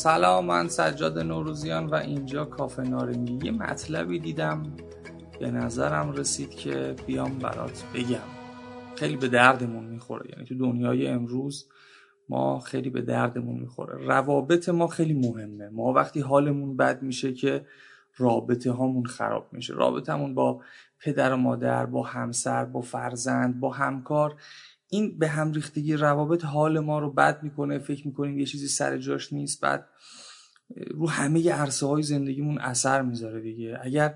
سلام من سجاد نوروزیان و اینجا کافه نارنگی. یه مطلبی دیدم به نظرم رسید که بیام برات بگم. خیلی به دردمون می‌خوره. یعنی تو دنیای امروز ما خیلی به دردمون می‌خوره. روابط ما خیلی مهمه. ما وقتی حالمون بد میشه که رابطه هامون خراب میشه. رابطمون با پدر و مادر با همسر با فرزند با همکار این به هم ریختگی روابط حال ما رو بد می‌کنه فکر می‌کنیم یه چیزی سر جاش نیست بعد رو همه عرصه های زندگیمون اثر می‌ذاره دیگه. اگر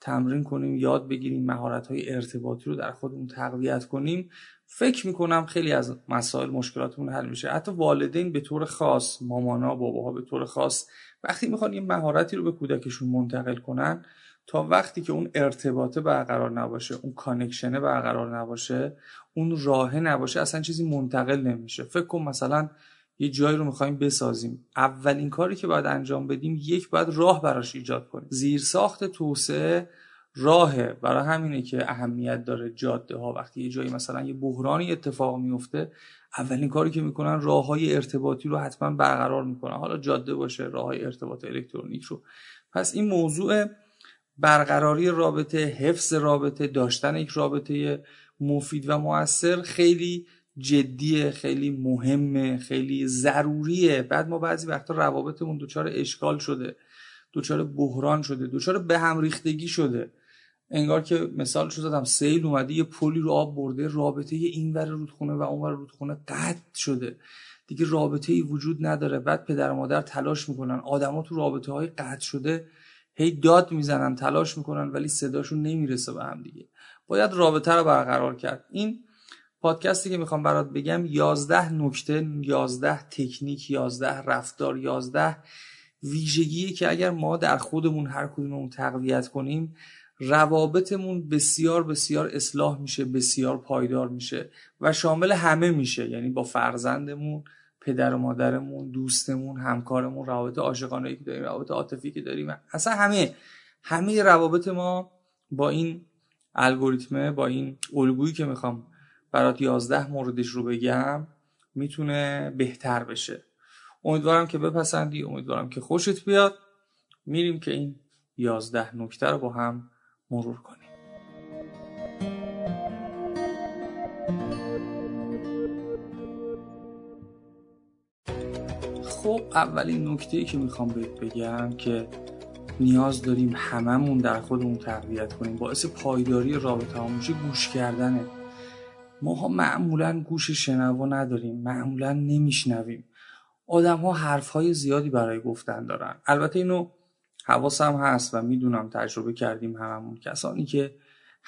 تمرین کنیم یاد بگیریم مهارت های ارتباطی رو در خودمون تقویت کنیم فکر می‌کنم خیلی از مسائل مشکلاتمون حل میشه. حتی والدین به طور خاص مامانا باباها به طور خاص وقتی می‌خوان یه مهارتی رو به کودکشون منتقل کنن تا وقتی که اون ارتباطه برقرار نباشه اون کانکشنه برقرار نباشه اون راه نباشه اصلا چیزی منتقل نمیشه. فکر کن مثلا یه جایی رو می‌خوایم بسازیم. اولین کاری که باید انجام بدیم یک باید راه براش ایجاد کنیم. زیرساخت توسعه راهه برای همینه که اهمیت داره جاده ها وقتی یه جایی مثلا یه بحرانی اتفاق میفته اولین کاری که می‌کنن راه های ارتباطی رو حتما برقرار می‌کنن. حالا جاده باشه راه های ارتباط الکترونیک رو. پس این موضوع برقراری رابطه حفظ رابطه داشتن یک رابطه مفید و موثر خیلی جدیه خیلی مهمه خیلی ضروریه. بعد ما بعضی وقتا روابطمون دچار اشکال شده دچار بحران شده دچار به هم ریختگی شده. انگار که مثال شو زدم سیل اومده یه پلی رو آب برده رابطه این ور رودخونه و اون ور رودخونه قطع شده. دیگه رابطه ای وجود نداره. بعد پدر و مادر تلاش می‌کنن. آدما تو رابطه های قطع شده هی داد می‌زنن تلاش می‌کنن ولی صداشون نمی‌رسه به هم دیگه. باید رابطه رو برقرار کرد. این پادکستی که می‌خوام برات بگم 11 نکته 11 تکنیک 11 رفتار 11 ویژگی که اگر ما در خودمون هر کدوممون تقویت کنیم روابطمون بسیار بسیار اصلاح میشه بسیار پایدار میشه و شامل همه میشه. یعنی با فرزندمون پدر و مادرمون دوستمون همکارمون روابط عاشقانه که داریم روابط عاطفی که داریم. اصلا همه همه روابط ما با این الگوریتمه با این الگویی که می‌خوام برات 11 موردش رو بگم می‌تونه بهتر بشه. امیدوارم که بپسندی امیدوارم که خوشت بیاد. میریم که این 11 نکته رو با هم مرور کنیم. خب اولین نکته که می‌خوام بهت بگم که نیاز داریم هممون در خودمون تقویت کنیم. باعث پایداری رابطه ها گوش کردنه. ما معمولا گوش شنوا نداریم معمولا نمیشنویم. آدم ها حرف های زیادی برای گفتن دارن. البته اینو حواسم هست و می‌دونم تجربه کردیم هممون. کسانی که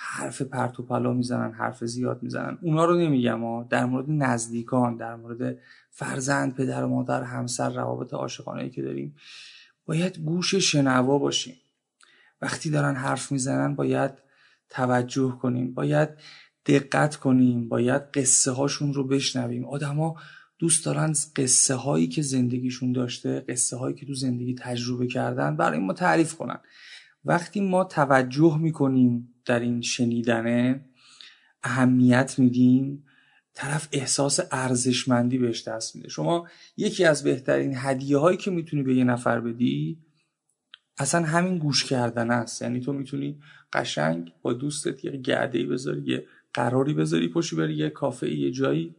حرف پرت و پلا می‌زنن حرف زیاد می‌زنن. اونا رو نمیگم ها. در مورد نزدیکان در مورد فرزند پدر و مادر همسر روابط عاشقانه که داریم باید گوش شنوا باشیم. وقتی دارن حرف می‌زنن باید توجه کنیم. باید دقت کنیم. باید قصه هاشون رو بشنویم. آدما دوست دارن قصه هایی که زندگیشون داشته قصه هایی که تو زندگی تجربه کردن برای ما تعریف کنن. وقتی ما توجه می‌کنیم در این شنیدنه اهمیت میدیم. طرف احساس ارزشمندی بهش دست میده. شما یکی از بهترین هدیه هایی که می‌تونی به یه نفر بدی اصلا همین گوش کردن است. یعنی تو می‌تونی قشنگ با دوستت یه گرده بذاری یه قراری بذاری پشی بری یه کافه یه جایی.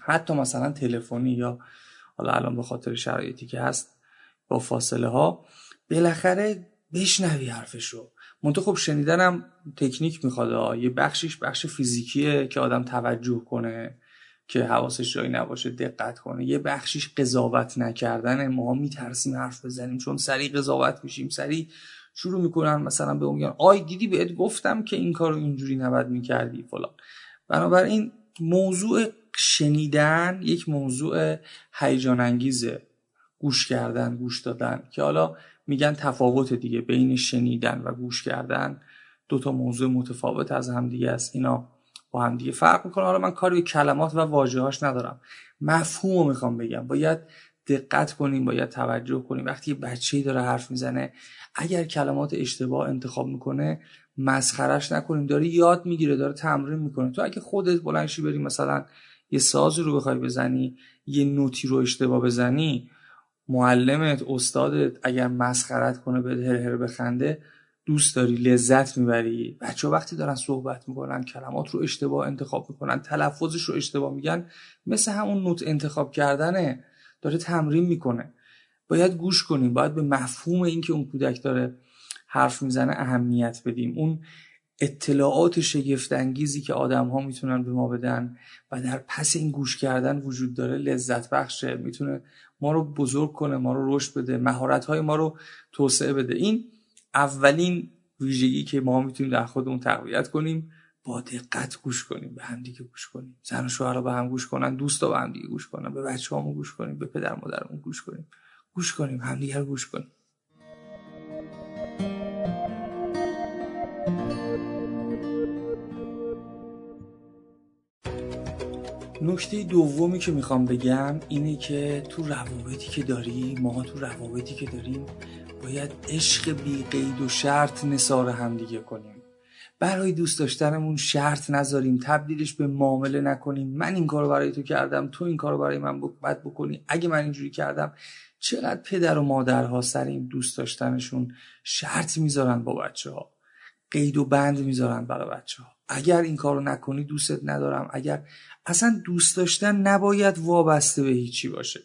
حتی مثلا تلفنی یا حالا الان به خاطر شرایطی که هست با فاصله ها بالاخره بشنوی حرفشو. منتها خب شنیدنم تکنیک می‌خواد یه بخشیش بخش فیزیکیه که آدم توجه کنه که حواسش جایی نباشه دقت کنه. یه بخشیش قضاوت نکردن ما میترسیم حرف بزنیم چون سریع قضاوت میشیم. سریع شروع می‌کنن مثلا به میگن آی دیدی بهت گفتم که این کارو اینجوری نباید می‌کردی فلان. بنابراین موضوع شنیدن یک موضوع هیجان انگیزه گوش کردن گوش دادن. که حالا میگن تفاوت دیگه بین شنیدن و گوش کردن. دو تا موضوع متفاوت از هم دیگه است. اینا با هم دیگه فرق می‌کنه. حالا من کاری کلمات و واژه‌هاش ندارم. مفهوم رو می‌خوام بگم. باید دقت کنیم باید توجه کنیم. وقتی یه بچه‌ای داره حرف می‌زنه اگر کلمات اشتباه انتخاب می‌کنه مسخرش نکنیم. داره یاد می‌گیره داره تمرین می‌کنه. تو اگه خودت بلنشی بری مثلا یه سازی رو بخوای بزنی یه نوتی رو اشتباه بزنی معلمت استادت اگر مسخرت کنه به هر هر بخنده دوست داری لذت می‌بری. بچه وقتی دارن صحبت می‌کنن کلمات رو اشتباه انتخاب می‌کنن تلفظش رو اشتباه میگن مثل همون نوت انتخاب کردنه داره تمرین می‌کنه. باید گوش کنیم باید به مفهوم اینکه اون کودک داره حرف می‌زنه اهمیت بدیم. اون اطلاعات شگفت انگیزی که آدم ها می‌تونن به ما بدن و در پس این گوش کردن وجود داره لذت بخشه می‌تونه ما رو بزرگ کنه ما رو رشد بده مهارت های ما رو توسعه بده. این اولین ویژگی که ما می‌تونیم در خودمون تقویت کنیم با دقت گوش کنیم به هم دیگه گوش کنیم. زن و شوهر به هم گوش کنن دوستا به هم دیگه گوش کنن به بچه‌هامون گوش کنیم به پدر مادرمون گوش کنیم. گوش کنیم همدیگه رو گوش کنیم. نکته دومی که می‌خوام بگم اینه که تو روابطی که داری ما تو روابطی که داریم باید عشق بی قید و شرط نثار همدیگه کنیم. برای دوست داشتنمون شرط نذاریم تبدیلش به معامله نکنیم. من این کارو برای تو کردم تو این کارو برای من باید بکنی. اگه من اینجوری کردم چقدر پدر و مادرها سر این دوست داشتنشون شرط می‌ذارن با بچه ها قید و بند می‌ذارن برای بچه ها اگر این کارو نکنی دوستت ندارم. اگر اصلا دوست داشتن نباید وابسته به هیچی باشه.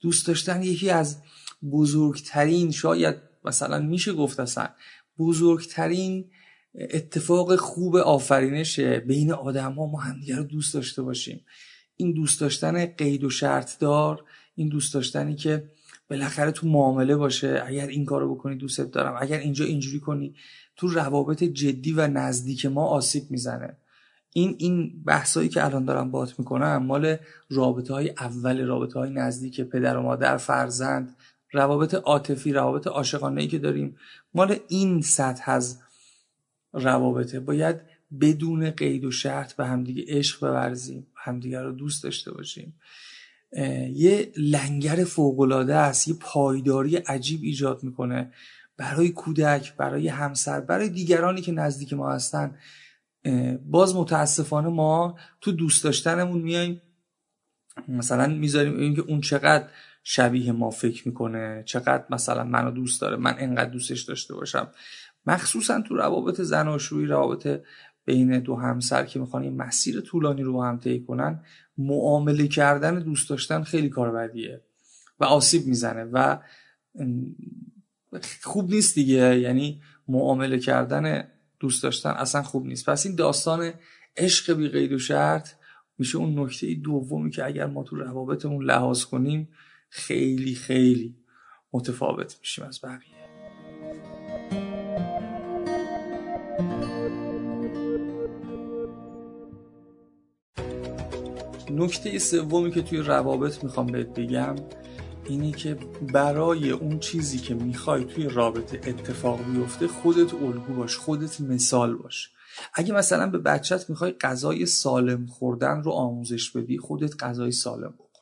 دوست داشتن یکی از بزرگترین شاید مثلا میشه گفت اصلا بزرگترین اتفاق خوب آفرینشه بین آدم ها ما همدیگه رو دوست داشته باشیم. این دوست داشتن قید و شرط دار این دوست داشتنی که بالاخره تو معامله باشه. اگر این کارو بکنی دوستت دارم. اگر اینجا اینجوری کنی تو روابط جدی و نزدیک ما آسیب می‌زنه. این این بحثایی که الان دارم بات می‌کنم مال رابطه های اول رابطه های نزدیک پدر و مادر فرزند روابط عاطفی روابط عاشقانه ای که داریم. مال این سطح از روابطه. باید بدون قید و شرط به همدیگه عشق بورزیم همدیگه رو دوست داشته باشیم. یه لنگر فوقالعاده است یه پایداری عجیب ایجاد می‌کنه. برای کودک برای همسر برای دیگرانی که نزدیک ما هستن باز متاسفانه ما تو دوست داشتنمون میایم مثلا می‌ذاریم اینکه اون چقدر شبیه ما فکر می‌کنه چقدر مثلا منو دوست داره من انقدر دوستش داشته باشم. مخصوصا تو روابط زناشویی روابط بین دو همسر که می‌خوان این مسیر طولانی رو هم طی کنن معامله کردن دوست داشتن خیلی کار بدیه و آسیب می‌زنه و خوب نیست دیگه. یعنی معامله کردن دوست داشتن اصلا خوب نیست. پس این داستان عشق بی قید و شرط میشه اون نکته دومی که اگر ما تو روابطمون لحاظ کنیم خیلی خیلی متفاوت میشیم از بقیه. نکته سومی که توی روابط می‌خوام بهت بگم اینی که برای اون چیزی که می‌خوای توی رابطه اتفاق بیفته خودت الگو باش خودت مثال باش. اگه مثلا به بچت می‌خوای غذای سالم خوردن رو آموزش بدی خودت غذای سالم بخور.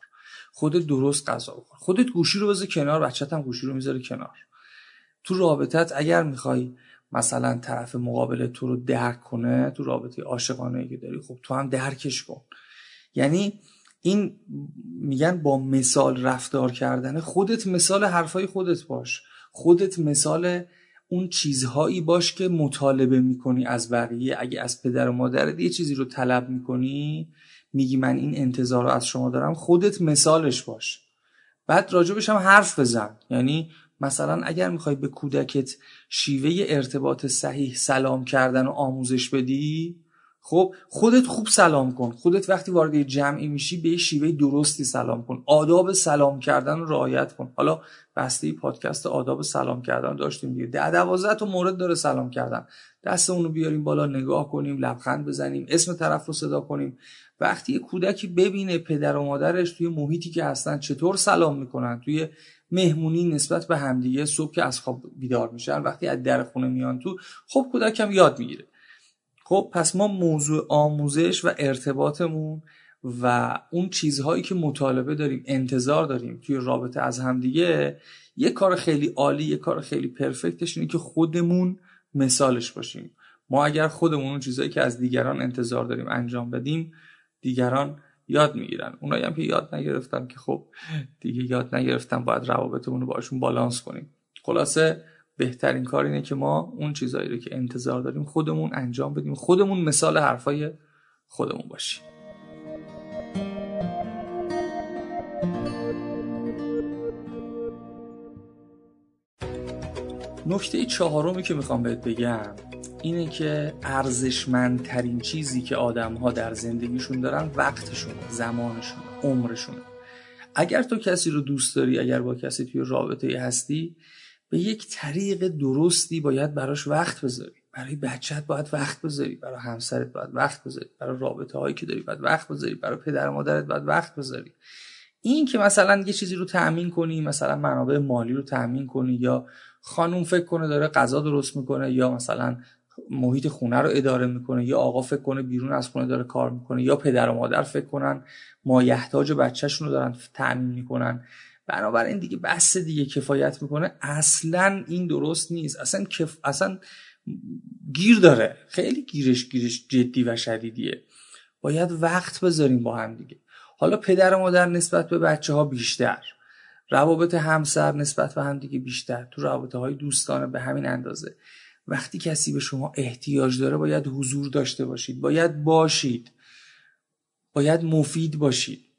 خودت درست غذا بخور. خودت گوشی رو بذار کنار بچت هم گوشی رو می‌ذاره کنار. تو رابطت اگر می‌خوای مثلا طرف مقابل تو رو درک کنه تو رابطه عاشقانه که داری خب تو هم درکش کن. یعنی این میگن با مثال رفتار کردن. خودت مثال حرفای خودت باش. خودت مثال اون چیزهایی باش که مطالبه می‌کنی از بقیه. اگه از پدر و مادرت یه چیزی رو طلب می‌کنی میگی من این انتظار رو از شما دارم. خودت مثالش باش. بعد راجبش هم حرف بزن. یعنی مثلا اگر می‌خوای به کودکت شیوه ارتباط صحیح سلام کردن و آموزش بدی خب خودت خوب سلام کن. خودت وقتی وارد جمعی میشی به شیوه درستی سلام کن. آداب سلام کردن رو رعایت کن. حالا بسته پادکست آداب سلام کردن داشتیم دیگه. ده دوازده تا مورد داره سلام کردن. دست اونو بیاریم بالا نگاه کنیم لبخند بزنیم اسم طرف رو صدا کنیم. وقتی یه کودکی ببینه پدر و مادرش توی محیطی که هستن چطور سلام می‌کنن؟ توی مهمونی نسبت به همدیگه صبح که از خواب بیدار میشن وقتی از در خونه میان تو خب کودکم یاد می‌گیره. خب پس ما موضوع آموزش و ارتباطمون و اون چیزهایی که مطالبه داریم انتظار داریم توی رابطه از همدیگه یه کار خیلی عالی یه کار خیلی پرفکتش اینه که خودمون مثالش باشیم. ما اگر خودمون اون چیزهایی که از دیگران انتظار داریم انجام بدیم دیگران یاد می‌گیرن. اونایی هم که یاد نگرفتن که خب دیگه یاد نگرفتن باید روابطمون رو باشون بالانس کنیم. خلاصه بهترین کار اینه که ما اون چیزایی رو که انتظار داریم خودمون انجام بدیم. خودمون مثال حرفای خودمون باشیم. نکته چهارمی که می‌خوام بهت بگم اینه که ارزشمندترین چیزی که آدم ها در زندگیشون دارن وقتشون زمانشون عمرشونه. اگر تو کسی رو دوست داری اگر با کسی توی رابطه هستی به یک طریق درستی باید براش وقت بذاری. برای بچت باید وقت بذاری. برای همسرت باید وقت بذاری. برای رابطه هایی که داری باید وقت بذاری. برای پدر و مادرت باید وقت بذاری. این که مثلا یه چیزی رو تأمین کنی مثلا منابع مالی رو تأمین کنی یا خانوم فکر کنه داره غذا درست می‌کنه یا مثلا محیط خونه رو اداره می‌کنه یا آقا فکر کنه بیرون از خونه داره کار می‌کنه یا پدر و مادر فکر کنن مایحتاج بچهشون رو دارن تأمین می‌کنن. بنابراین دیگه بس دیگه کفایت می‌کنه. اصلا این درست نیست. اصلا کف... اصلا گیر داره. خیلی گیرش گیرش جدی و شدیدیه. باید وقت بذاریم با هم دیگه. حالا پدر و مادر نسبت به بچه ها بیشتر. روابط همسر نسبت به هم دیگه بیشتر. تو رابطه های دوستانه به همین اندازه. وقتی کسی به شما احتیاج داره باید حضور داشته باشید. باید باشید. باید مفید باشید.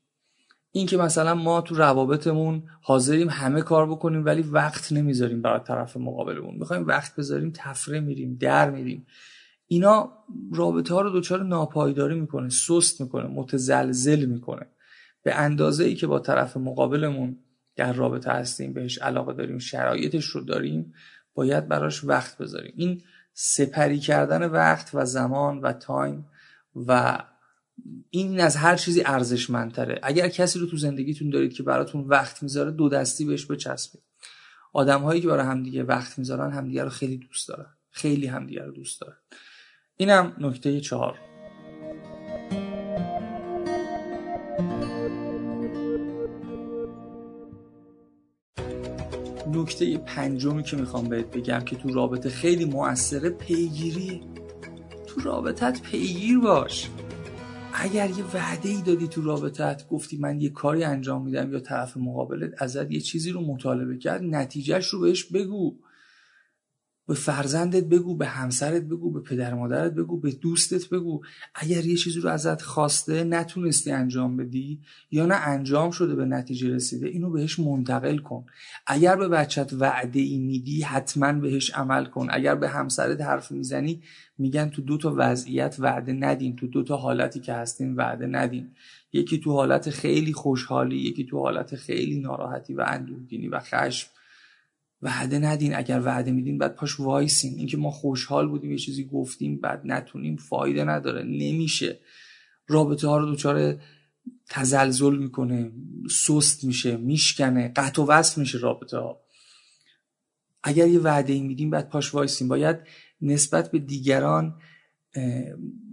این که مثلا ما تو روابطمون حاضریم همه کار بکنیم ولی وقت نمی‌ذاریم برای طرف مقابلمون. می‌خوایم وقت بذاریم تفره میریم در میریم. اینا رابطه ها رو دچار ناپایداری می‌کنه سست می‌کنه متزلزل می‌کنه. به اندازه ای که با طرف مقابلمون در رابطه هستیم بهش علاقه داریم شرایطش رو داریم باید براش وقت بذاریم. این سپری کردن وقت و زمان و تایم و این از هر چیزی ارزشمندتره. اگر کسی رو تو زندگیتون دارید که براتون وقت می‌ذاره دو دستی بهش بچسبید. آدم هایی که برای همدیگه وقت می‌ذارن همدیگه رو خیلی دوست دارن. خیلی همدیگه رو دوست دارن. اینم نکته چهار. نکته پنجمی که می‌خوام بهت بگم که تو رابطه خیلی موثره پیگیری. تو رابطت پیگیر باش. اگر یه وعده ای دادی تو رابطت گفتی من یه کاری انجام میدم یا طرف مقابلت ازت یه چیزی رو مطالبه کرد نتیجهش رو بهش بگو. به فرزندت بگو به همسرت بگو به پدر مادرت بگو به دوستت بگو. اگر یه چیزی رو ازت خواسته نتونستی انجام بدی یا نه انجام شده به نتیجه رسیده اینو بهش منتقل کن. اگر به بچت وعده ای میدی حتما بهش عمل کن. اگر به همسرت حرف می‌زنی میگن تو دو تا وضعیت وعده ندین. تو دو تا حالتی که هستین وعده ندین. یکی تو حالت خیلی خوشحالی یکی تو حالت خیلی ناراحتی و اندوهگینی و خشم. وعده ندین. اگر وعده میدین بعد پاش وایسین. اینکه ما خوشحال بودیم یه چیزی گفتیم بعد نتونیم فایده نداره. نمیشه. رابطه ها رو دچار تزلزل می‌کنه سست میشه میشکنه قطع و وصل میشه رابطه ها. اگر یه وعده ای میدیم بعد پاش وایسین. باید نسبت به دیگران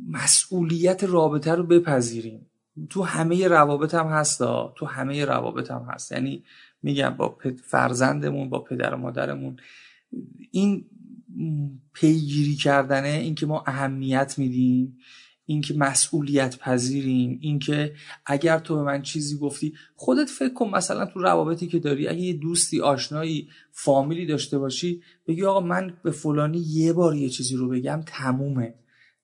مسئولیت رابطه رو بپذیریم. تو همه روابط هم هست تو همه روابط هم هست. یعنی میگم با فرزندمون با پدر و مادرمون. این پیگیری کردنه اینکه ما اهمیت میدیم اینکه مسئولیت پذیریم اینکه اگر تو به من چیزی گفتی خودت فکر کن مثلا تو روابطی که داری اگه یه دوستی آشنایی فامیلی داشته باشی بگی آقا من به فلانی یه بار یه چیزی رو بگم تمومه.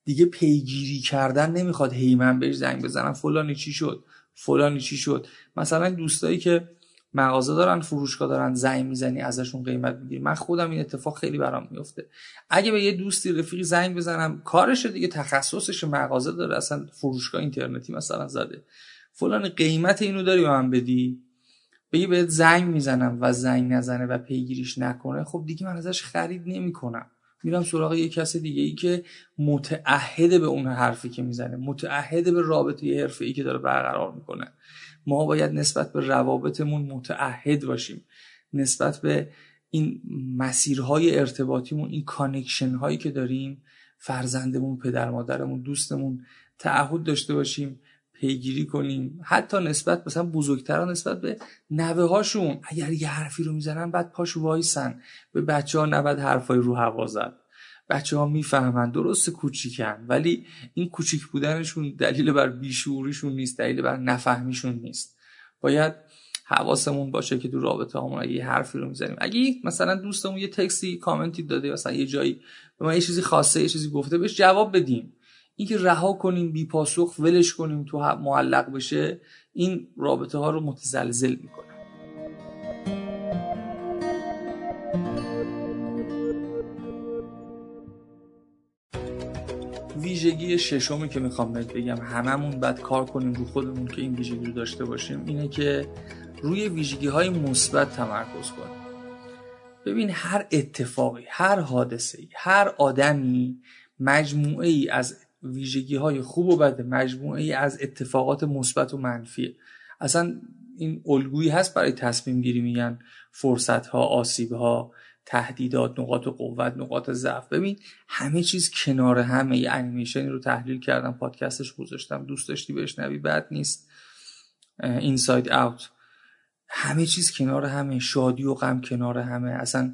دیگه پیگیری کردن نمی‌خواد هی من بهش زنگ بزنم فلانی چی شد؟ فلانی چی شد؟ مثلا دوستایی که مغازه دارن فروشگاه دارن زنگ می‌زنی ازشون قیمت می‌گیری. من خودم این اتفاق خیلی برام میفته اگه به یه دوستی رفیقی زنگ بزنم کارش دیگه تخصصش مغازه داره. اصلا فروشگاه اینترنتی مثلا زده. فلان قیمت اینو داری به من بدی؟ بگی بهت زنگ می‌زنم و زنگ نزنه و پیگیریش نکنه. خب دیگه من ازش خرید نمی‌کنم. میرم سراغ یه کس دیگه ای که متعهد به اون حرفی که می‌زنه متعهد به رابطه حرفه ای که داره برقرار می‌کنه. ما باید نسبت به روابطمون متعهد باشیم. نسبت به این مسیرهای ارتباطیمون این connection هایی که داریم فرزندمون پدر مادرمون دوستمون تعهد داشته باشیم پیگیری کنیم. حتی نسبت مثلا بزرگتران نسبت به نوه هاشون اگر یه حرفی رو می‌زنن بعد پاش وایسن. به بچه ها نباید حرفای رو هوا زد. بچه ها می‌فهمن درست کوچیکن ولی این کوچیک بودنشون دلیل بر بیشوریشون نیست دلیل بر نفهمیشون نیست. باید حواسمون باشه که تو رابطه همون اگه یه حرفی رو می‌زنیم. اگه مثلا دوستمون یه تکسی کامنتی داده مثلا یه جایی به ما یه چیزی خاصه یه چیزی گفته بهش جواب بدیم. اینکه رها کنیم بی پاسخ ولش کنیم تو معلق بشه این رابطه ها رو متزلزل می‌کنه. ویژگی ششمی که می‌خوام بهت بگم هممون باید کار کنیم رو خودمون که این ویژگی رو داشته باشیم اینه که روی ویژگی های مثبت تمرکز کنیم ببین هر اتفاقی هر حادثه هر آدمی مجموعه ای از ویژگی های خوب و بده مجموعه ای از اتفاقات مثبت و منفی اصلا این الگویی هست برای تصمیم گیری میگن فرصت ها آسیب ها تهدیدات نقاط قوت نقاط ضعف. ببین همه چیز کنار همه. یه انیمیشنی رو تحلیل کردم پادکستش گذاشتم دوست داشتی بشنوی بد نیست. Inside Out همه چیز کنار همه. شادی و غم کنار همه. اصلا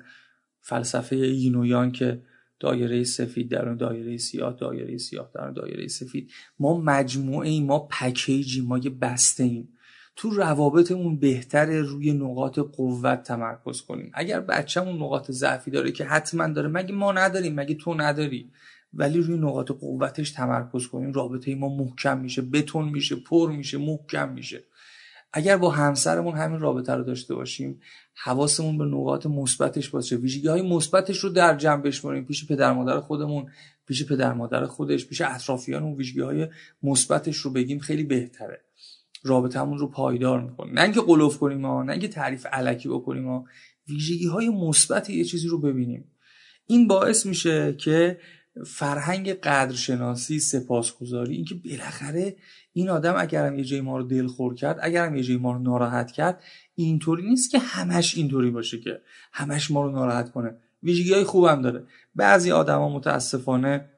فلسفه یین و یانگ که دایره سفید در دایره سیاه دایره سیاه در دایره سفید. ما مجموعه ای ما پکیجی ما یه بسته ایم. تو روابطمون بهتره روی نقاط قوت تمرکز کنیم. اگر بچهمون نقاط ضعفی داره که حتما داره مگه ما نداریم مگه تو نداری؟ ولی روی نقاط قوتش تمرکز کنیم. رابطه ما محکم میشه بتون میشه پر میشه محکم میشه. اگر با همسرمون همین رابطه رو داشته باشیم حواسمون به نقاط مثبتش باشه ویژگی های مثبتش رو در جمع بشماریم. پیش پدر مادر خودمون پیش پدر مادر خودش پیش اطرافیان و ویژگی های مثبتش رو بگیم خیلی بهتره. رابطمون رو پایدار می‌کنه. نه اینکه قلوف کنیم ما نه اینکه تعریف علکی بکنیم ما ویژگی های مثبت یه چیزی رو ببینیم. این باعث میشه که فرهنگ قدرشناسی سپاسگزاری اینکه بالاخره این آدم اگرم یه جای ما رو دلخور کرد اگرم یه جای ما رو ناراحت کرد اینطوری نیست که همش اینطوری باشه که همش ما رو ناراحت کنه. ویژگی های خوبم داره. بعضی آدما متاسفانه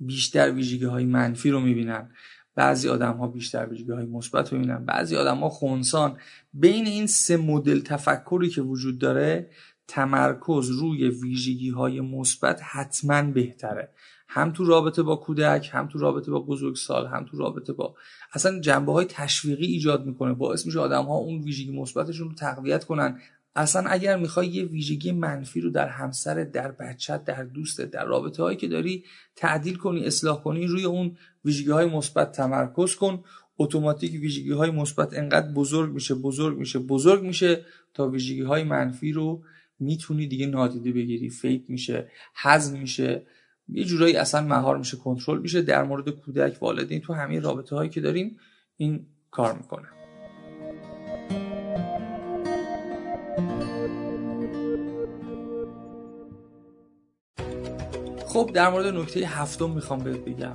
بیشتر ویژگی های منفی رو می‌بینن. بعضی آدم ها بیشتر ویژگی های مثبت رو می‌بینن بعضی آدم ها خونسان. بین این سه مدل تفکری که وجود داره تمرکز روی ویژگی های مثبت حتما بهتره. هم تو رابطه با کودک هم تو رابطه با بزرگسال هم تو رابطه با اصلا جنبه های تشویقی ایجاد می‌کنه. باعث میشه آدم ها اون ویژگی مثبتشون رو تقویت کنن. اصلا اگر می‌خوای یه ویژگی منفی رو در همسر در بچت در دوست در رابطه هایی که داری تعدیل کنی اصلاح کنی روی اون ویژگی های مثبت تمرکز کن. اتوماتیک ویژگی های مثبت انقدر بزرگ میشه بزرگ میشه بزرگ میشه تا ویژگی های منفی رو می‌تونی دیگه نادیده بگیری. فیک میشه حزم میشه. یه جورایی اصلا مهار میشه کنترل میشه. در مورد کودک والدین تو همه رابطه هایی که داریم این کار می‌کنه. خب در مورد نکته هفتم می‌خوام بهت بگم.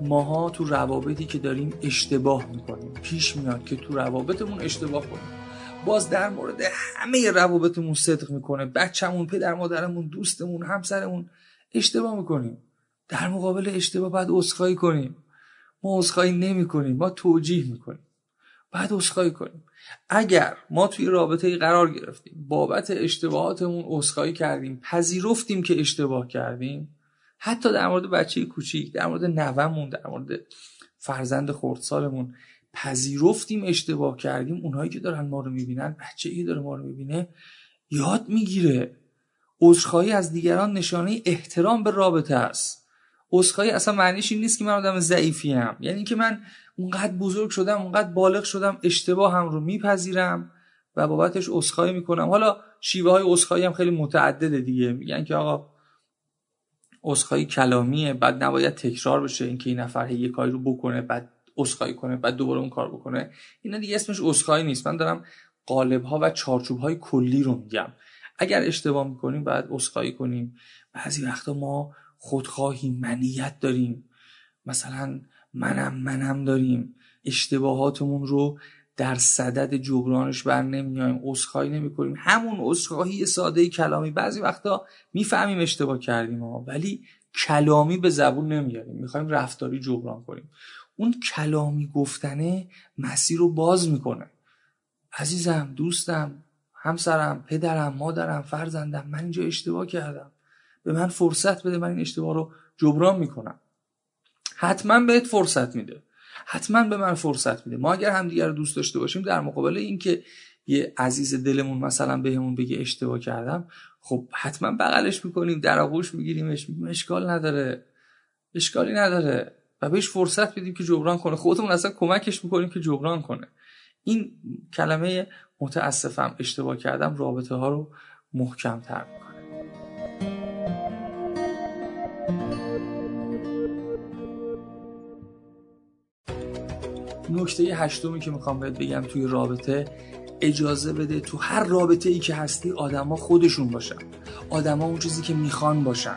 ماها تو روابطی که داریم اشتباه می‌کنیم. پیش میاد که تو روابطمون اشتباه کنیم. باز در مورد همه روابطمون صدق می‌کنه. بچهمون پدر مادرمون دوستمون همسرمون اشتباه می‌کنیم. در مقابل اشتباه باید عذرخواهی کنیم. ما عذرخواهی نمی‌کنیم. ما توجیه می‌کنیم. بعد عذرخواهی کنیم. اگر ما توی رابطه قرار گرفتیم بابت اشتباهاتمون عذرخواهی کردیم پذیرفتیم که اشتباه کردیم حتی در مورد بچه کوچیک در مورد نومون در مورد فرزند خردسالمون پذیرفتیم اشتباه کردیم. اونهایی که دارن ما رو می‌بینن بچه ای داره ما رو می‌بینه یاد می‌گیره. عذرخواهی از دیگران نشانه احترام به رابطه است. عذرخواهی اصلا معنیش این نیست که من آدم ضعیفی هم یعنی اینکه من اونقدر بزرگ شدم اونقدر بالغ شدم اشتباه هم رو میپذیرم و بابتش عذرخواهی می‌کنم. حالا شیوه های عذرخواهی هم خیلی متعدده دیگه. میگن که آقا عذرخواهی کلامیه بعد نباید تکرار بشه اینکه این نفر یه کاری رو بکنه بعد عذرخواهی کنه بعد دوباره اون کار بکنه. اینا دیگه اسمش عذرخواهی نیست. من دارم قالب ها و چارچوب های کلی رو میگم. اگر اشتباه می‌کنیم بعد عذرخواهی کنیم. بعضی وقتا ما خودخواهی منیت داریم. مثلا منم منم داریم. اشتباهاتمون رو در صدد جبرانش بر نمیایم عذرخواهی نمی‌کنیم. همون عذرخواهی ساده کلامی. بعضی وقتا می‌فهمیم اشتباه کردیم ها ولی کلامی به زبون نمیاریم می‌خوایم رفتاری جبران کنیم. اون کلامی گفتنه مسیر رو باز می‌کنه. عزیزم دوستم همسرم پدرم مادرم فرزندم من اینجا اشتباه کردم. به من فرصت بده من این اشتباه رو جبران می‌کنم. حتما بهت فرصت میده. حتما به من فرصت میده. ما اگر همدیگه رو دوست داشته باشیم در مقابل اینکه یه عزیز دلمون مثلا بهمون بگه اشتباه کردم خب حتما بغلش می‌کنیم در آغوش میگیریمش میگیم اشکال نداره. اشکالی نداره. و بهش فرصت بدیم که جبران کنه. خودمون اصلا کمکش می‌کنیم که جبران کنه. این کلمه متاسفم اشتباه کردم رابطه ها رو محکم تر می‌کنه. نکته هشتمی که می‌خوام بهت بگم توی رابطه اجازه بده تو هر رابطه ای که هستی آدما خودشون باشن. آدما اون چیزی که می‌خوان باشن.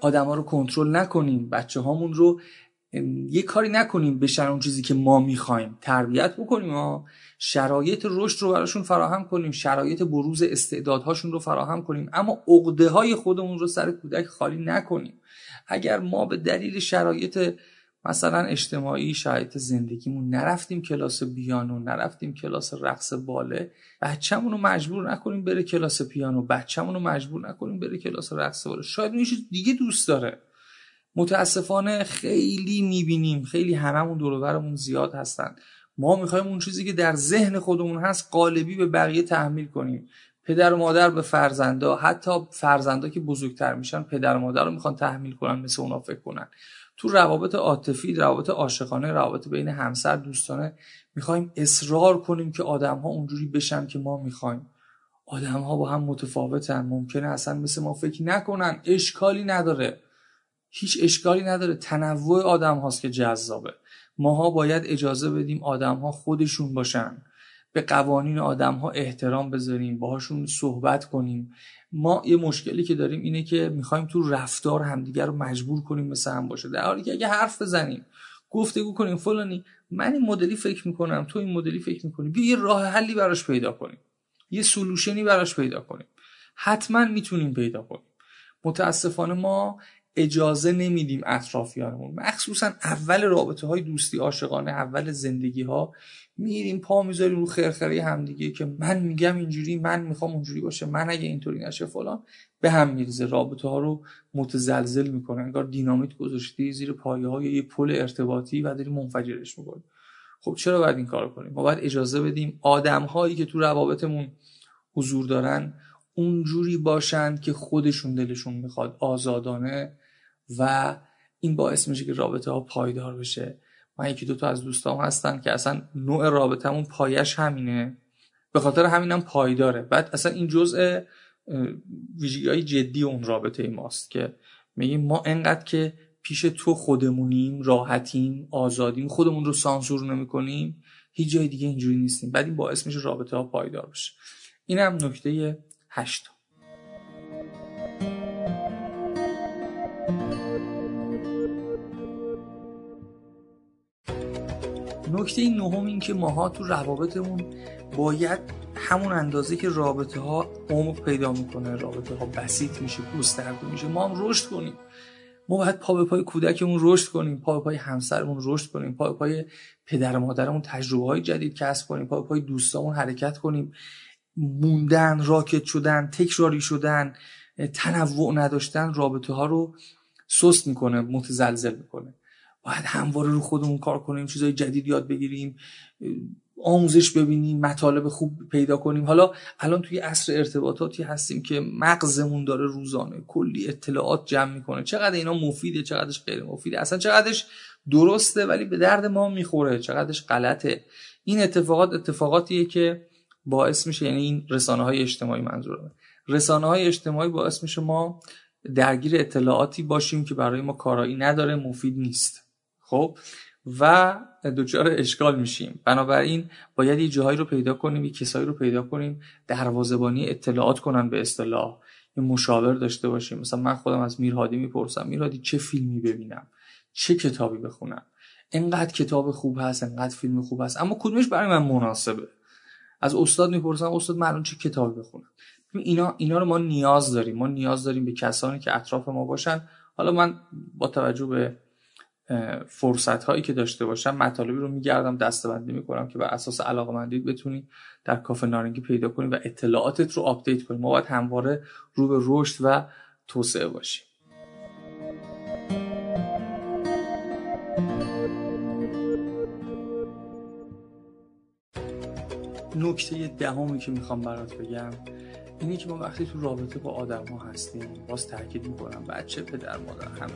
آدما رو کنترل نکنیم بچه هامون رو یه کاری نکنیم بشن اون چیزی که ما می‌خوایم. تربیت بکنیم ما شرایط رشد رو براشون فراهم کنیم شرایط بروز استعدادهاشون رو فراهم کنیم. اما عقده های خودمون رو سر کودک خالی نکنیم. اگر ما به دلیل شرایط مثلا اجتماعی شرایط زندگیمون. نرفتیم کلاس بیانو نرفتیم کلاس رقص باله. بچه‌مون رو مجبور نکنیم بره کلاس پیانو. بچه‌مون رو مجبور نکنیم بره کلاس رقص باله. شاید اون دیگه دوست داره. متاسفانه خیلی می‌بینیم. خیلی هممون دور زیاد هستن. ما می‌خوایم اون چیزی که در ذهن خودمون هست قالبی به بقیه تحمیل کنیم. پدر و مادر به فرزندا حتی فرزندا که بزرگتر میشن پدر و مادر رو می‌خوان تحمیل کنن مثل اونا فکر کنن. تو روابط عاطفی روابط عاشقانه روابط بین همسر دوستانه می‌خوایم اصرار کنیم که آدم ها اونجوری بشن که ما می‌خوایم. آدم ها با هم متفاوتن ممکنه اصلا مثل ما فکر نکنن. اشکالی نداره. هیچ اشکالی نداره. تنوع آدم هاست که جذابه. ماها باید اجازه بدیم آدم ها خودشون باشن. به قوانین آدم ها احترام بذاریم باهاشون صحبت کنیم. ما یه مشکلی که داریم اینه که می‌خوایم تو رفتار همدیگر رو مجبور کنیم مثل هم باشه. در حالی که اگه حرف بزنیم گفتگو کنیم فلانی من این مدلی فکر می‌کنم تو این مدلی فکر می‌کنی بیا یه راه حلی براش پیدا کنیم. یه سلوشنی براش پیدا کنیم. حتما می‌تونیم پیدا کنیم. متاسفانه ما اجازه نمیدیم اطرافیانمون مخصوصا اول رابطه های دوستی عاشقانه اول زندگی ها میریم پا می‌ذاریم رو خرخره همدیگه که من میگم اینجوری من می‌خوام اونجوری باشه من اگه اینطوری نشه فلان به هم میریزه. رابطه ها رو متزلزل می‌کنه. انگار دینامیت گذاشتی زیر پایه های یه پل ارتباطی و داری منفجرش می‌کنی. خب چرا باید این کار کنیم؟ ما باید اجازه بدیم آدم هایی که تو روابطمون حضور دارن اونجوری باشند که خودشون دلشون می‌خواد آزادانه و این باعث میشه که رابطه ها پایدار بشه. من یکی دوتا از دوستام هستن که اصلا نوع رابطمون پایش همینه. به خاطر همینم هم پایداره بعد اصلا این جزء ویژگی های جدی اون رابطه ماست که میگیم ما انقدر که پیش تو خودمونیم راحتیم آزادیم خودمون رو سانسور نمی‌کنیم هیچ جای دیگه اینجوری نیستیم. بعد این باعث میشه رابطه ها پایدار بشه. اینم نکته هشتم. نکته نهم این که ماها تو روابطمون باید همون اندازه که رابطه ها عمق پیدا می‌کنه رابطه ها بسیط میشه گسترده میشه ما هم رشد کنیم. ما باید پا به پای کودکمون رشد کنیم پا به پای همسرمون رشد کنیم پا به پای پدر مادرمون تجربه های جدید کسب کنیم پا به پای دوستامون حرکت کنیم. موندن راکت شدن تکراری شدن تنوع نداشتن رابطه ها رو سست می‌کنه متزلزل می‌کنه. باید همواره رو خودمون کار کنیم چیزای جدید یاد بگیریم آموزش ببینیم مطالب خوب پیدا کنیم. حالا الان توی عصر ارتباطاتی هستیم که مغزمون داره روزانه کلی اطلاعات جمع می‌کنه. چقدر اینا مفیده چقدرش غیر مفیده اصلا چقدرش درسته ولی به درد ما می‌خوره چقدرش غلطه. این اتفاقات اتفاقاتیه که باعث میشه یعنی این رسانه های اجتماعی منظورمه. رسانه های اجتماعی باعث میشه ما درگیر اطلاعاتی باشیم که برای ما کارایی نداره مفید نیست. خب و دچار اشکال میشیم. بنابراین باید یه جاهایی رو پیدا کنیم یه کسایی رو پیدا کنیم دروازبانی اطلاعات کنن به اصطلاح یه مشاور داشته باشیم. مثلا من خودم از میرهادی می‌پرسم میرهادی چه فیلمی ببینم؟ چه کتابی بخونم؟ انقدر کتاب خوب هست انقدر فیلم خوب هست اما کدومش برای من مناسبه؟ از استاد می‌پرسم استاد من چه کتابی بخونم؟ اینا اینا رو ما نیاز داریم. ما نیاز داریم به کسانی که اطراف ما باشن. حالا من با توجه به فرصت هایی که داشته باشم مطالبی رو میگردم دستبندی می‌کنم که بر اساس علاقه مندید بتونی در کافه نارنگی پیدا کنی و اطلاعاتت رو آپدیت کنی. ما باید همواره رو به رشد و توسعه باشیم. نکته دهمی که می‌خوام برات بگم اینه که ما وقتی تو رابطه با آدم ها هستیم باز تاکید می‌کنم بچه پدر مادر همه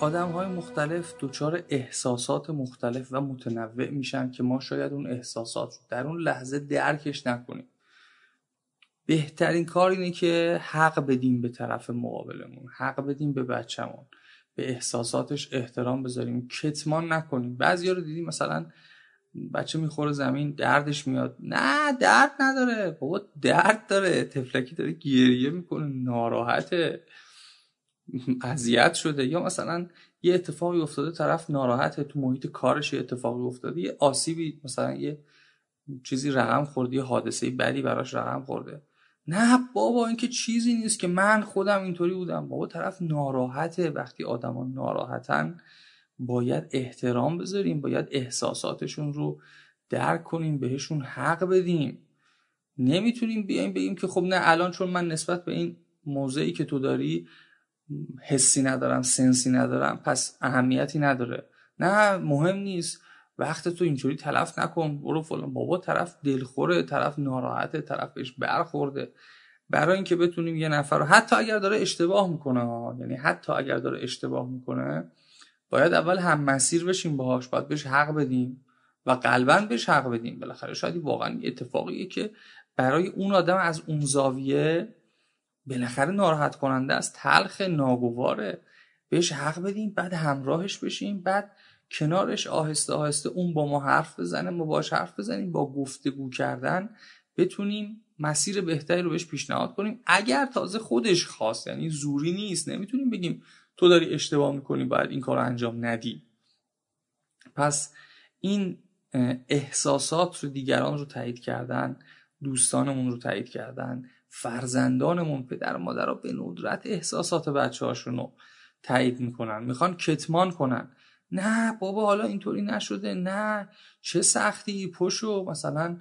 آدم های مختلف دچار احساسات مختلف و متنوع میشن که ما شاید اون احساسات در اون لحظه درکش نکنیم. بهترین کار اینه که حق بدیم به طرف مقابلمون حق بدیم به بچهمون به احساساتش احترام بذاریم. کتمان نکنیم. بعضی رو دیدیم مثلا بچه می‌خوره زمین دردش میاد. نه درد نداره. بابا درد داره. تفلکی داره گریه می‌کنه. ناراحته. اذیت شده یا مثلا یه اتفاقی افتاده طرف ناراحته تو محیط کارش یه اتفاقی افتاده یه آسیبی مثلا یه چیزی رقم خورده یه حادثه بدی براش رقم خورده. نه بابا این که چیزی نیست که من خودم اینطوری بودم. بابا طرف ناراحته. وقتی آدما ناراحتن باید احترام بذاریم باید احساساتشون رو درک کنیم بهشون حق بدیم. نمی‌تونیم بیایم بگیم که خب نه الان چون من نسبت به این موضعی که تو داری حسی ندارم سنسی ندارم پس اهمیتی نداره. نه مهم نیست. وقت تو اینجوری تلف نکن. برو فلان. بابا طرف دلخوره طرف ناراحته طرف بهش برخورده. برای اینکه بتونیم یه نفر رو حتی اگر داره اشتباه می‌کنه یعنی حتی اگر داره اشتباه می‌کنه باید اول هم مسیر بشیم باهاش باید بهش حق بدیم و قلبا بهش حق بدیم. بالاخره شاید واقعا اتفاقیه که برای اون آدم از اون زاویه بالاخره ناراحت کننده است. تلخ ناگواره. بهش حق بدیم بعد همراهش بشیم بعد کنارش آهسته آهسته اون با ما حرف بزنه ما باش حرف بزنیم با گفتگو کردن بتونیم مسیر بهتری رو بهش پیشنهاد کنیم. اگر تازه خودش خواست یعنی زوری نیست نمی‌تونیم بگیم تو داری اشتباه می‌کنی باید این کار انجام ندی. پس این احساسات رو دیگران رو تایید کردن دوستانمون رو تایید کردن فرزندانمون پدر مادر رو به ندرت احساسات بچه هاشون رو تایید می‌کنن. می‌خوان کتمان کنن. نه بابا حالا اینطوری نشده. نه چه سختی پشو. مثلا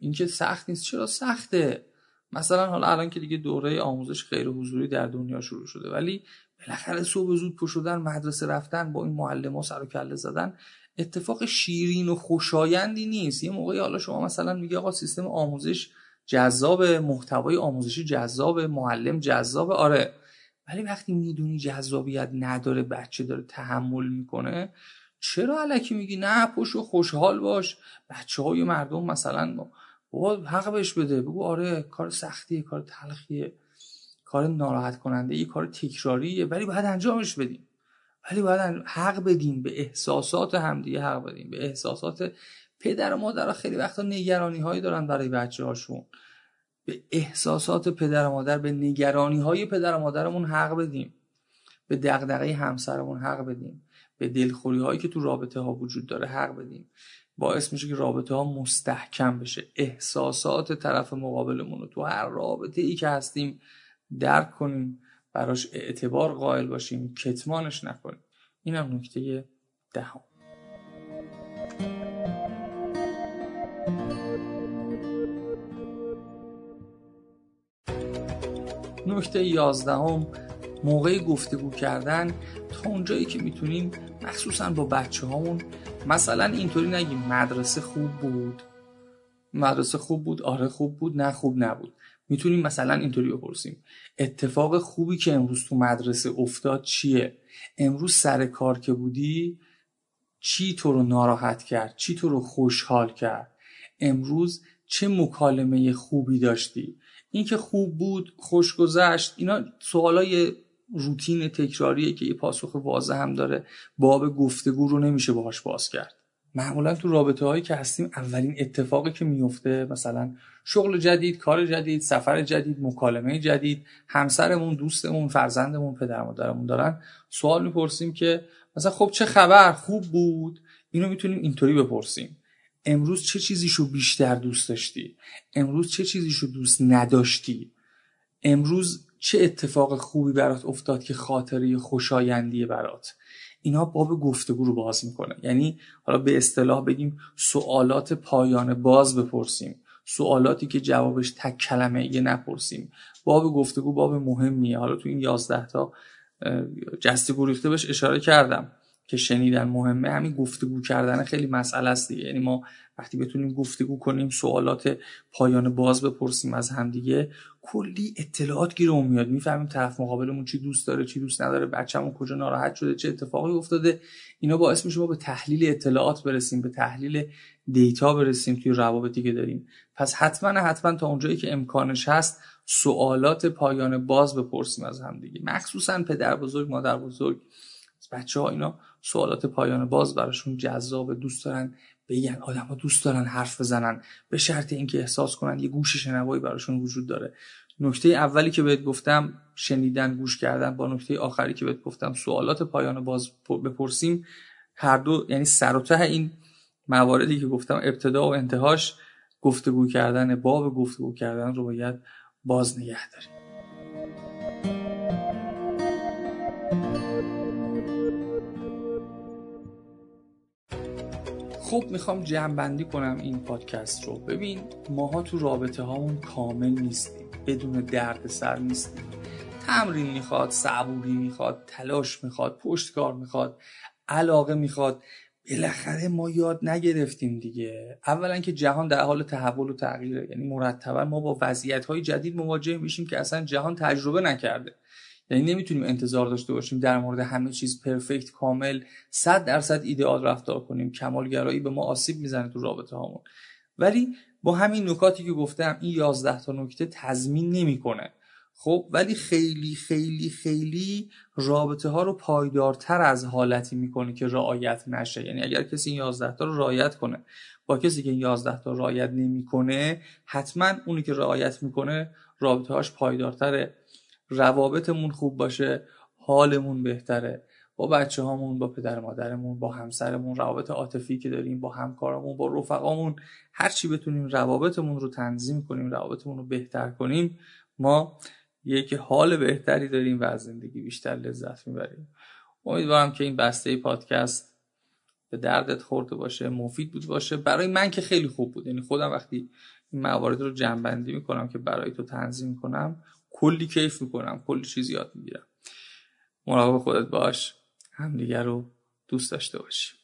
اینکه سخت نیست. چرا سخته؟ مثلا حالا الان که دیگه دوره آموزش غیر حضوری در دنیا شروع شده ولی بالاخره صبح زود پشت شدن مدرسه رفتن با این معلم ها سر و کله زدن اتفاق شیرین و خوشایندی نیست. یه موقعی حالا شما مثلا میگه آقا سیستم آموزش جذاب محتوای آموزشی جذاب معلم جذاب آره. ولی وقتی می‌دونی جذابیت نداره بچه داره تحمل می‌کنه چرا علکی میگی؟ نه پشت و خوشحال باش. بچه های مردم مثلا بابا حق بهش بده. بگو آره کار سختیه کار تلخیه. کار ناراحت کننده یه کار تکراریه. ولی باید انجامش بدیم. ولی باید حق بدیم به احساسات همدیگه حق بدیم. به احساسات پدر و مادر خیلی وقتا نگرانی هایی دارن برای بچه هاشون به احساسات پدر و مادر به نگرانی های پدر و مادرمون حق بدیم. به دغدغه همسرمون حق بدیم. به دلخوری هایی که تو رابطه ها وجود داره حق بدیم. باعث میشه که رابطه ها مستحکم بشه. احساسات طرف مقابلمون رو تو هر رابطه ای که هستیم درک کنیم. براش اعتبار قائل باشیم. کتمانش نکنیم. اینم نکته دهم. نکته یازدهم موقع گفتگو کردن تا اونجایی که می‌تونیم مخصوصا با بچه هامون مثلا اینطوری نگیم مدرسه خوب بود. مدرسه خوب بود آره خوب بود نه خوب نبود. می‌تونیم مثلا اینطوری بپرسیم. اتفاق خوبی که امروز تو مدرسه افتاد چیه؟ امروز سر کار که بودی چی تو رو ناراحت کرد؟ چی تو رو خوشحال کرد؟ امروز چه مکالمه خوبی داشتی؟ این که خوب بود خوش گذشت اینا سوالای روتین تکراریه که یه پاسخ واضح هم داره. باب گفتگو رو نمیشه باهاش باز کرد. معمولا تو رابطه هایی که هستیم اولین اتفاقی که میفته مثلا شغل جدید کار جدید سفر جدید مکالمه جدید همسرمون دوستمون فرزندمون پدر مادرمون دارن سوال می‌پرسیم که مثلا خب چه خبر؟ خوب بود؟ اینو می‌تونیم اینطوری بپرسیم. امروز چه چیزیشو بیشتر دوست داشتی؟ امروز چه چیزیشو دوست نداشتی؟ امروز چه اتفاق خوبی برات افتاد که خاطره خوشایندی برات؟ اینا باب گفتگو رو باز می‌کنه. یعنی حالا به اصطلاح بگیم سوالات پایان باز بپرسیم. سوالاتی که جوابش تک کلمه یه نپرسیم. باب گفتگو باب مهمیه. حالا تو این یازده تا جسته گریخته بهش اشاره کردم. که شنیدن مهمه. همین گفتگو کردن خیلی مسئله است دیگه. یعنی ما وقتی بتونیم گفتگو کنیم سوالات پایان باز بپرسیم از همدیگه کلی اطلاعات گیرمون میاد. می‌فهمیم طرف مقابلمون چی دوست داره چی دوست نداره بچه‌مون کجا ناراحت شده چه اتفاقی افتاده. اینا باعث میشه ما به تحلیل اطلاعات برسیم به تحلیل دیتا برسیم توی روابطی که داریم. پس حتما حتما تا اونجایی که امکانش هست سوالات پایان باز بپرسیم از همدیگه. مخصوصا پدر بزرگ مادر بزرگ بچه ها اینا سوالات پایان باز براشون جذاب دوست دارن بگن آدم ها دوست دارن حرف بزنن به شرط اینکه احساس کنن یه گوش شنوایی براشون وجود داره. نکته اولی که بهت گفتم شنیدن گوش کردن. با نکته آخری که بهت گفتم سوالات پایان باز بپرسیم. هر دو یعنی سر و ته این مواردی که گفتم ابتدا و انتهاش گفتگو کردن باب گفتگو کردن رو باید باز نگه داریم. خب می‌خوام جمع کنم این پادکست رو. ببین ماها تو رابطه هامون کامل نیستیم بدون درد سر نیستیم. تمرین می‌خواد صبوری می‌خواد تلاش می‌خواد پشتکار می‌خواد علاقه می‌خواد. بالاخره ما یاد نگرفتیم دیگه. اولا که جهان در حال تحول و تغییره. یعنی مرتبا ما با وضعیت های جدید مواجه میشیم که اصلا جهان تجربه نکرده. یعنی نمی‌تونیم انتظار داشته باشیم در مورد همه چیز پرفکت کامل 100 درصد ایدئال رفتار کنیم. کمالگرایی به ما آسیب می‌زنه تو رابطه هامون. ولی با همین نکاتی که گفتم این 11 تا نکته تضمین نمی‌کنه. خب ولی خیلی خیلی خیلی رابطه ها رو پایدارتر از حالتی می‌کنه که رعایت نشه. یعنی اگر کسی این 11 تا رو رعایت کنه با کسی که این 11 تا رعایت نمی‌کنه حتما اونی که رعایت می‌کنه رابطه هاش پایدارتره. روابطمون خوب باشه حالمون بهتره. با بچه هامون با پدر مادرمون با همسرمون روابط عاطفی که داریم با همکارمون با رفقامون هر چی بتونیم روابطمون رو تنظیم کنیم روابطمون رو بهتر کنیم ما یک حال بهتری داریم و از زندگی بیشتر لذت می‌بریم. امیدوارم که این بسته پادکست به دردت خورده باشه مفید بود باشه. برای من که خیلی خوب بود. یعنی خودم وقتی این موارد رو جنبندی می‌کنم که برای تو تنظیم کنم کلی کیف می‌کنم کلی چیز یاد می‌گیرم. مراقب خودت باش همدیگر رو دوست داشته باشی.